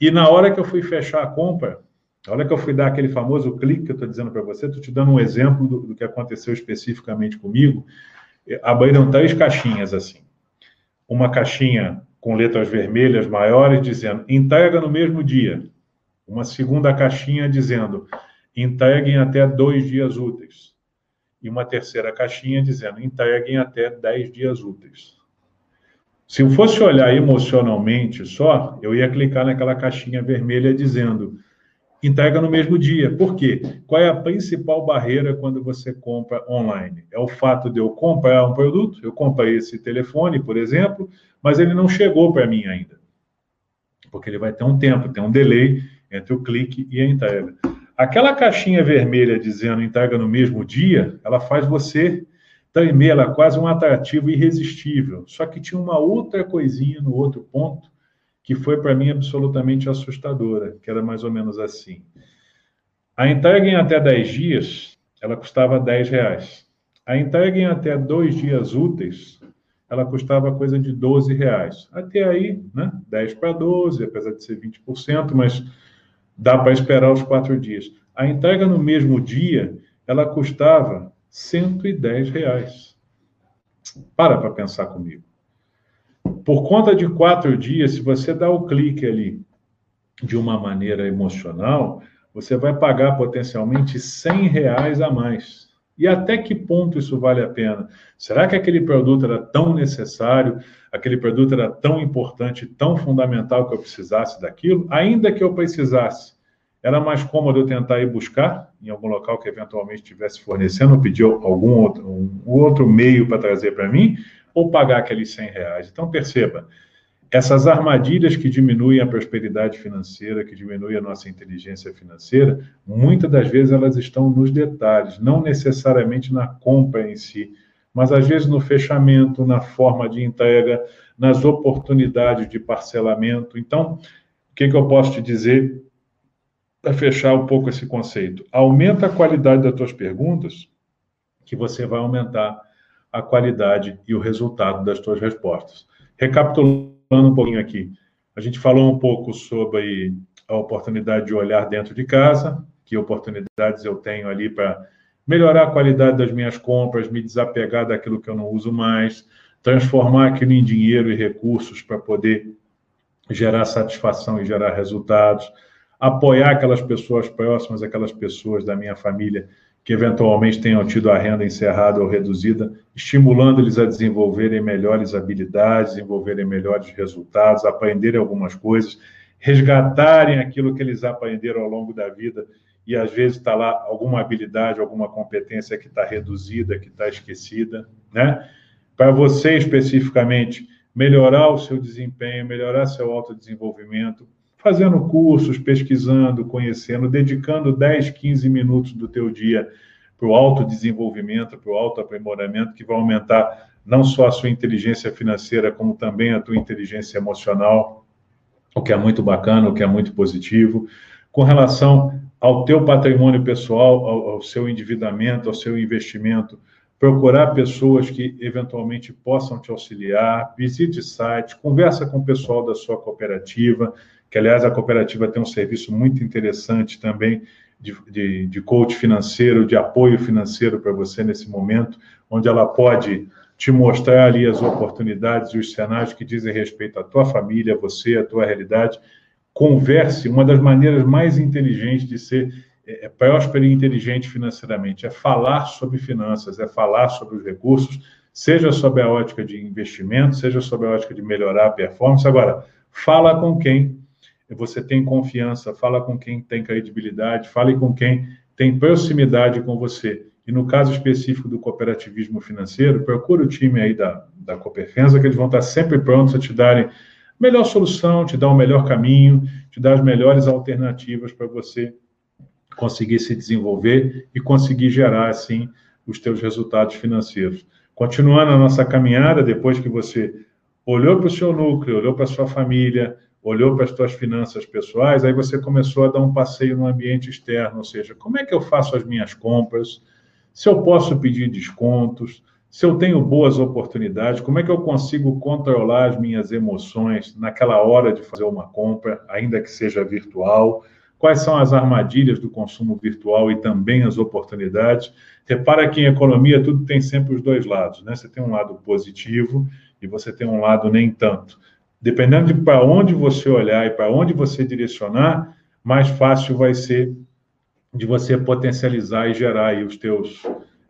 E na hora que eu fui fechar a compra, na hora que eu fui dar aquele famoso clique que eu estou dizendo para você, estou te dando um exemplo do, do, que aconteceu especificamente comigo. Abriram três caixinhas assim. Uma caixinha com letras vermelhas maiores dizendo entrega no mesmo dia. Uma segunda caixinha dizendo entreguem até dois dias úteis. E uma terceira caixinha dizendo entreguem até dez dias úteis. Se eu fosse olhar emocionalmente só, eu ia clicar naquela caixinha vermelha dizendo entrega no mesmo dia. Por quê? Qual é a principal barreira quando você compra online? É o fato de eu comprar um produto, eu comprei esse telefone, por exemplo, mas ele não chegou para mim ainda. Porque ele vai ter um tempo, tem um delay entre o clique e a entrega. Aquela caixinha vermelha dizendo entrega no mesmo dia, ela faz você tremer, ela é quase um atrativo irresistível. Só que tinha uma outra coisinha no outro ponto que foi para mim absolutamente assustadora, que era mais ou menos assim. A entrega em até 10 dias, ela custava 10 reais. A entrega em até dois dias úteis, ela custava coisa de 12 reais. Até aí, né, 10 para 12, apesar de ser 20%, mas dá para esperar os quatro dias. A entrega no mesmo dia, ela custava 110 reais. Para para pensar comigo. Por conta de quatro dias, se você dá o clique ali de uma maneira emocional, você vai pagar potencialmente 100 reais a mais. E até que ponto isso vale a pena? Será que aquele produto era tão necessário, aquele produto era tão importante, tão fundamental que eu precisasse daquilo? Ainda que eu precisasse, era mais cômodo eu tentar ir buscar em algum local que eventualmente estivesse fornecendo, pedir algum outro, um outro meio para trazer para mim, ou pagar aqueles 100 reais. Então, perceba, essas armadilhas que diminuem a prosperidade financeira, que diminuem a nossa inteligência financeira, muitas das vezes elas estão nos detalhes, não necessariamente na compra em si, mas às vezes no fechamento, na forma de entrega, nas oportunidades de parcelamento. Então, o que, que eu posso te dizer para fechar um pouco esse conceito? Aumenta a qualidade das tuas perguntas, que você vai aumentar a qualidade e o resultado das tuas respostas. Recapitulando falando um pouquinho aqui. A gente falou um pouco sobre a oportunidade de olhar dentro de casa, que oportunidades eu tenho ali para melhorar a qualidade das minhas compras, me desapegar daquilo que eu não uso mais, transformar aquilo em dinheiro e recursos para poder gerar satisfação e gerar resultados, apoiar aquelas pessoas próximas, aquelas pessoas da minha família que eventualmente tenham tido a renda encerrada ou reduzida, estimulando eles a desenvolverem melhores habilidades, desenvolverem melhores resultados, aprenderem algumas coisas, resgatarem aquilo que eles aprenderam ao longo da vida e às vezes está lá alguma habilidade, alguma competência que está reduzida, que está esquecida, né? Para você especificamente melhorar o seu desempenho, melhorar seu autodesenvolvimento, fazendo cursos, pesquisando, conhecendo, dedicando 10, 15 minutos do teu dia para o autodesenvolvimento, para o autoaprimoramento, que vai aumentar não só a sua inteligência financeira, como também a tua inteligência emocional, o que é muito bacana, o que é muito positivo. Com relação ao teu patrimônio pessoal, ao, ao seu endividamento, ao seu investimento, procurar pessoas que eventualmente possam te auxiliar, visite site, conversa com o pessoal da sua cooperativa, que aliás a cooperativa tem um serviço muito interessante também de, de, de coach financeiro, de apoio financeiro para você nesse momento, onde ela pode te mostrar ali as oportunidades e os cenários que dizem respeito à tua família, a você, à tua realidade. Converse, uma das maneiras mais inteligentes de ser é, é próspero e inteligente financeiramente, é falar sobre finanças, é falar sobre os recursos, seja sob a ótica de investimento, seja sob a ótica de melhorar a performance. Agora, fala com quem você tem confiança, fala com quem tem credibilidade, fale com quem tem proximidade com você. E no caso específico do cooperativismo financeiro, procure o time aí da, da Cooperfensa, que eles vão estar sempre prontos a te darem a melhor solução, te dar o melhor caminho, te dar as melhores alternativas para você conseguir se desenvolver e conseguir gerar, assim, os teus resultados financeiros. Continuando a nossa caminhada, depois que você olhou para o seu núcleo, olhou para a sua família, olhou para as suas finanças pessoais, aí você começou a dar um passeio no ambiente externo, ou seja, como é que eu faço as minhas compras, se eu posso pedir descontos, se eu tenho boas oportunidades, como é que eu consigo controlar as minhas emoções naquela hora de fazer uma compra, ainda que seja virtual, quais são as armadilhas do consumo virtual e também as oportunidades. Repara que em economia tudo tem sempre os dois lados, né? Você tem um lado positivo e você tem um lado nem tanto dependendo de para onde você olhar e para onde você direcionar, mais fácil vai ser de você potencializar e gerar os teus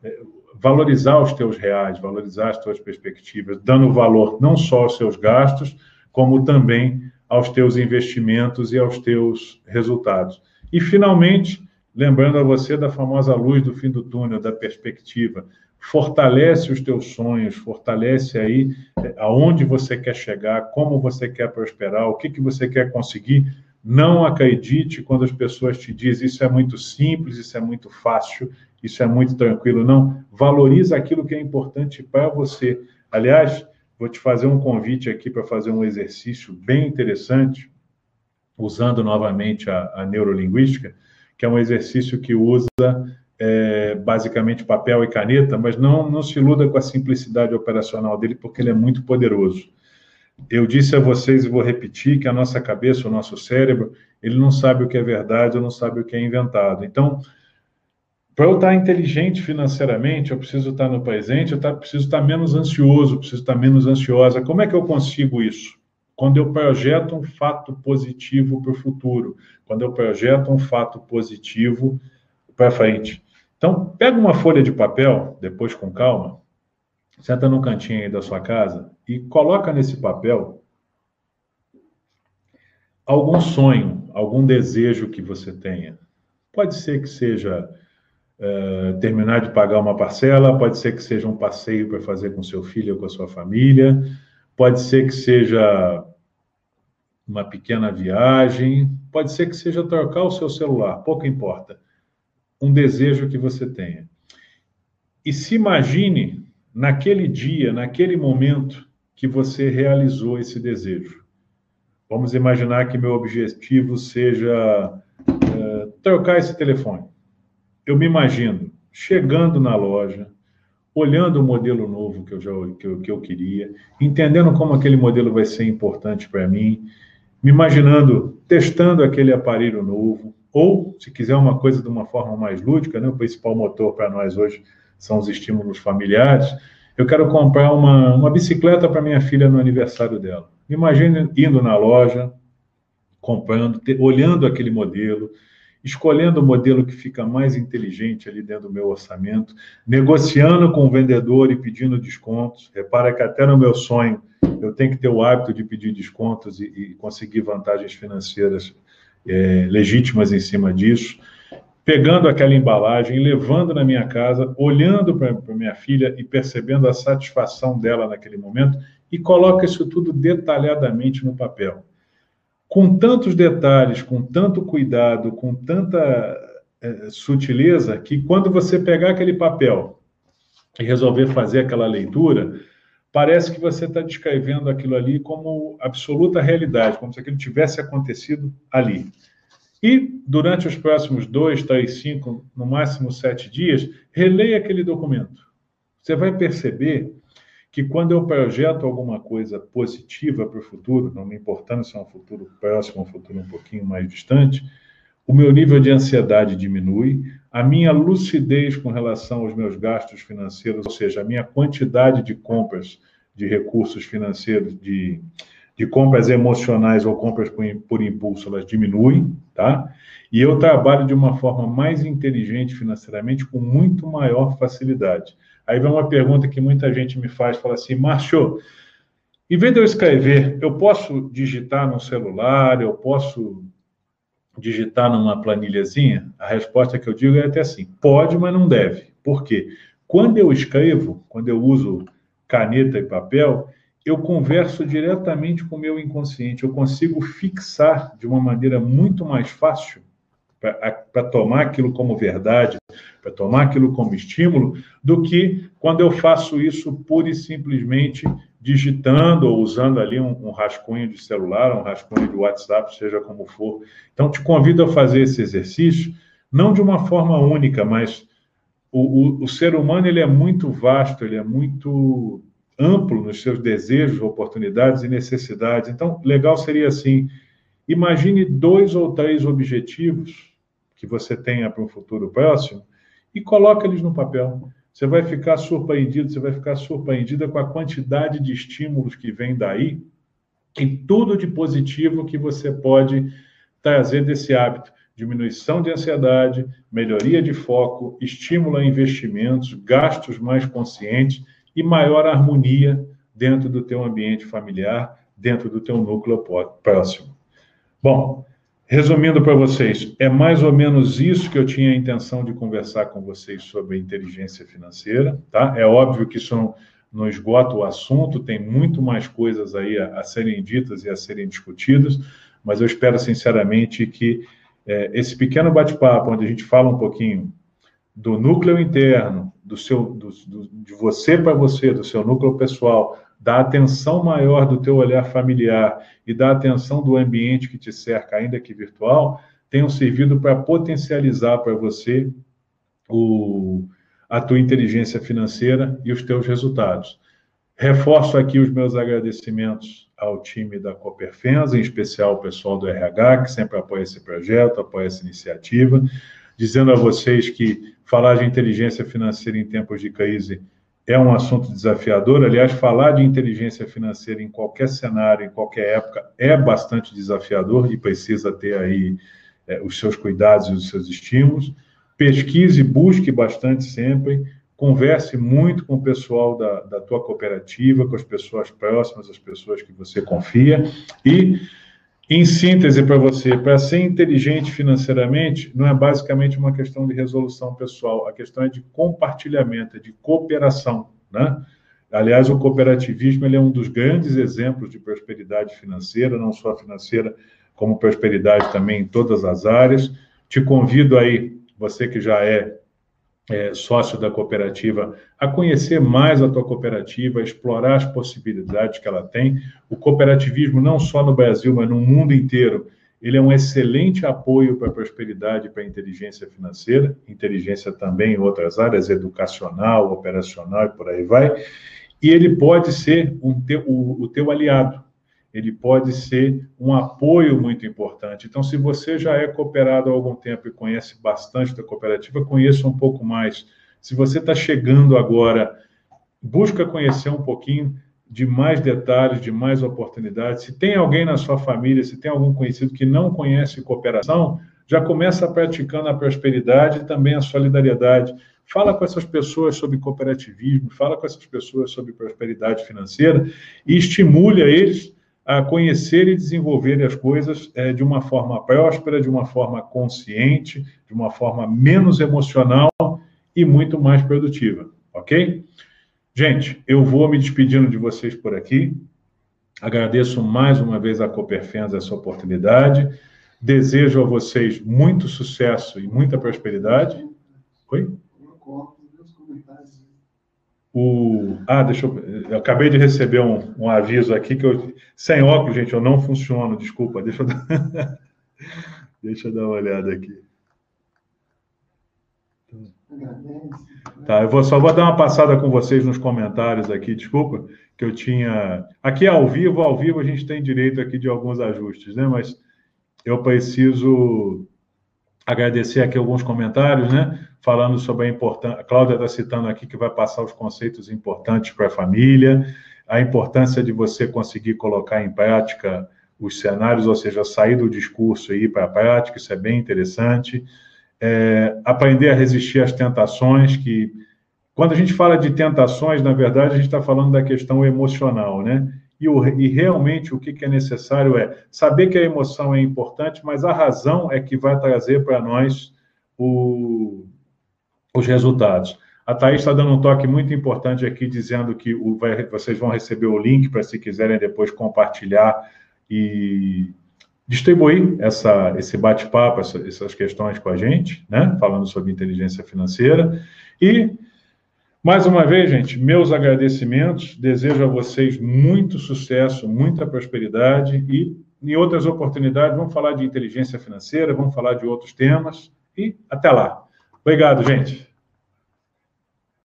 é, valorizar os teus reais, valorizar as tuas perspectivas, dando valor não só aos seus gastos, como também aos teus investimentos e aos teus resultados. E finalmente, lembrando a você da famosa luz do fim do túnel, da perspectiva fortalece os teus sonhos, fortalece aí é, aonde você quer chegar, como você quer prosperar, o que, que você quer conseguir. Não acredite quando as pessoas te dizem isso é muito simples, isso é muito fácil, isso é muito tranquilo. Não, valoriza aquilo que é importante para você. Aliás, vou te fazer um convite aqui para fazer um exercício bem interessante, usando novamente a, a neurolinguística, que é um exercício que usa é, basicamente papel e caneta, mas não, não se iluda com a simplicidade operacional dele, porque ele é muito poderoso. Eu disse a vocês e vou repetir que a nossa cabeça, o nosso cérebro, ele não sabe o que é verdade não sabe o que é inventado. Então, para eu estar inteligente financeiramente, eu preciso estar no presente, eu preciso estar menos ansioso, preciso estar menos ansiosa. Como é que eu consigo isso? Quando eu projeto um fato positivo para o futuro, quando eu projeto um fato positivo para frente. Então, pega uma folha de papel, depois com calma, senta no cantinho aí da sua casa e coloca nesse papel algum sonho, algum desejo que você tenha. Pode ser que seja uh, terminar de pagar uma parcela, pode ser que seja um passeio para fazer com seu filho ou com a sua família, pode ser que seja uma pequena viagem, pode ser que seja trocar o seu celular, pouco importa. Um desejo que você tenha. E se imagine naquele dia, naquele momento que você realizou esse desejo. Vamos imaginar que meu objetivo seja é, trocar esse telefone eu me imagino chegando na loja, olhando o modelo novo que eu, já, que eu, que eu queria, entendendo como aquele modelo vai ser importante para mim, me imaginando testando aquele aparelho novo, ou, se quiser uma coisa de uma forma mais lúdica, né, o principal motor para nós hoje são os estímulos familiares, eu quero comprar uma, uma bicicleta para minha filha no aniversário dela. Me imagino indo na loja, comprando, te, olhando aquele modelo, escolhendo o modelo que fica mais inteligente ali dentro do meu orçamento, negociando com o vendedor e pedindo descontos. Repara que até no meu sonho eu tenho que ter o hábito de pedir descontos e, e conseguir vantagens financeiras é, legítimas em cima disso. Pegando aquela embalagem, levando na minha casa, olhando para minha filha e percebendo a satisfação dela naquele momento, e coloca isso tudo detalhadamente no papel com tantos detalhes, com tanto cuidado, com tanta é, sutileza, que quando você pegar aquele papel e resolver fazer aquela leitura, parece que você está descrevendo aquilo ali como absoluta realidade, como se aquilo tivesse acontecido ali. E durante os próximos dois, três, cinco, no máximo sete dias, releia aquele documento. Você vai perceber que quando eu projeto alguma coisa positiva para o futuro, não me importando se é um futuro próximo um futuro um pouquinho mais distante, o meu nível de ansiedade diminui, a minha lucidez com relação aos meus gastos financeiros, ou seja, a minha quantidade de compras de recursos financeiros, de, de compras emocionais ou compras por, por impulso, elas diminuem, tá? E eu trabalho de uma forma mais inteligente financeiramente com muito maior facilidade. Aí vem uma pergunta que muita gente me faz, fala assim, Márcio, em vez de eu escrever, eu posso digitar no celular, eu posso digitar numa planilhazinha? A resposta que eu digo é até assim, pode, mas não deve. Por quê? Quando eu escrevo, quando eu uso caneta e papel, eu converso diretamente com o meu inconsciente, eu consigo fixar de uma maneira muito mais fácil para tomar aquilo como verdade, para tomar aquilo como estímulo, do que quando eu faço isso pura e simplesmente digitando ou usando ali um, um, rascunho de celular, um rascunho de WhatsApp, seja como for. Então, te convido a fazer esse exercício, não de uma forma única, mas o, o, o ser humano ele é muito vasto, ele é muito amplo nos seus desejos, oportunidades e necessidades. Então, legal seria assim: imagine dois ou três objetivos que você tenha para um futuro próximo e coloca eles no papel. Você vai ficar surpreendido, você vai ficar surpreendida com a quantidade de estímulos que vem daí e tudo de positivo que você pode trazer desse hábito. Diminuição de ansiedade, melhoria de foco, estímulo a investimentos, gastos mais conscientes e maior harmonia dentro do teu ambiente familiar, dentro do teu núcleo próximo. Bom, Resumindo para vocês, é mais ou menos isso que eu tinha a intenção de conversar com vocês sobre inteligência financeira, tá? É óbvio que isso não, não esgota o assunto, tem muito mais coisas aí a, a serem ditas e a serem discutidas, mas eu espero sinceramente que é, esse pequeno bate-papo, onde a gente fala um pouquinho do núcleo interno, do seu, do, do, de você para você, do seu núcleo pessoal, da atenção maior do teu olhar familiar e da atenção do ambiente que te cerca, ainda que virtual, tenham servido para potencializar para você o, a tua inteligência financeira e os teus resultados. Reforço aqui os meus agradecimentos ao time da Cooperfensa, em especial o pessoal do RH, que sempre apoia esse projeto, apoia essa iniciativa, dizendo a vocês que falar de inteligência financeira em tempos de crise é um assunto desafiador. Aliás, falar de inteligência financeira em qualquer cenário, em qualquer época, é bastante desafiador e precisa ter aí é, os seus cuidados e os seus estímulos. Pesquise, busque bastante sempre, converse muito com o pessoal da, da tua cooperativa, com as pessoas próximas, as pessoas que você confia e em síntese para você, para ser inteligente financeiramente, não é basicamente uma questão de resolução pessoal, a questão é de compartilhamento, é de cooperação, né? Aliás, o cooperativismo é um dos grandes exemplos de prosperidade financeira, não só financeira, como prosperidade também em todas as áreas. Te convido aí, você que já é é, sócio da cooperativa, a conhecer mais a tua cooperativa, a explorar as possibilidades que ela tem. O cooperativismo, não só no Brasil, mas no mundo inteiro, ele é um excelente apoio para a prosperidade, para a inteligência financeira, inteligência também em outras áreas, educacional, operacional e por aí vai. E ele pode ser um o, o teu aliado ele pode ser um apoio muito importante. Então, se você já é cooperado há algum tempo e conhece bastante da cooperativa, conheça um pouco mais. Se você está chegando agora, busca conhecer um pouquinho de mais detalhes, de mais oportunidades. Se tem alguém na sua família, se tem algum conhecido que não conhece cooperação, já começa praticando a prosperidade e também a solidariedade. Fala com essas pessoas sobre cooperativismo, fala com essas pessoas sobre prosperidade financeira e estimule a eles a conhecer e desenvolver as coisas é, de uma forma próspera, de uma forma consciente, de uma forma menos emocional e muito mais produtiva, ok? Gente, eu vou me despedindo de vocês por aqui. Agradeço mais uma vez a Cooperfens essa oportunidade. Desejo a vocês muito sucesso e muita prosperidade. Oi? O... Ah, deixa eu... eu acabei de receber um, um, aviso aqui que eu. Sem óculos, gente, eu não funciono, desculpa. Deixa eu dar, *laughs* deixa eu dar uma olhada aqui. Tá, eu vou, só vou dar uma passada com vocês nos comentários aqui, desculpa, que eu tinha. Aqui ao vivo, ao vivo a gente tem direito aqui de alguns ajustes, né? Mas eu preciso agradecer aqui alguns comentários, né? Falando sobre a importância. A Cláudia está citando aqui que vai passar os conceitos importantes para a família, a importância de você conseguir colocar em prática os cenários, ou seja, sair do discurso e ir para a prática, isso é bem interessante. É, aprender a resistir às tentações, que quando a gente fala de tentações, na verdade, a gente está falando da questão emocional, né? E, o, e realmente o que, que é necessário é saber que a emoção é importante, mas a razão é que vai trazer para nós o, os resultados. A Thaís está dando um toque muito importante aqui, dizendo que o, vai, vocês vão receber o link para, se quiserem, depois compartilhar e distribuir essa, esse bate-papo, essa, essas questões com a gente, né? Falando sobre inteligência financeira. E, mais uma vez, gente, meus agradecimentos. Desejo a vocês muito sucesso, muita prosperidade e, em outras oportunidades, vamos falar de inteligência financeira, vamos falar de outros temas. E até lá. Obrigado, gente.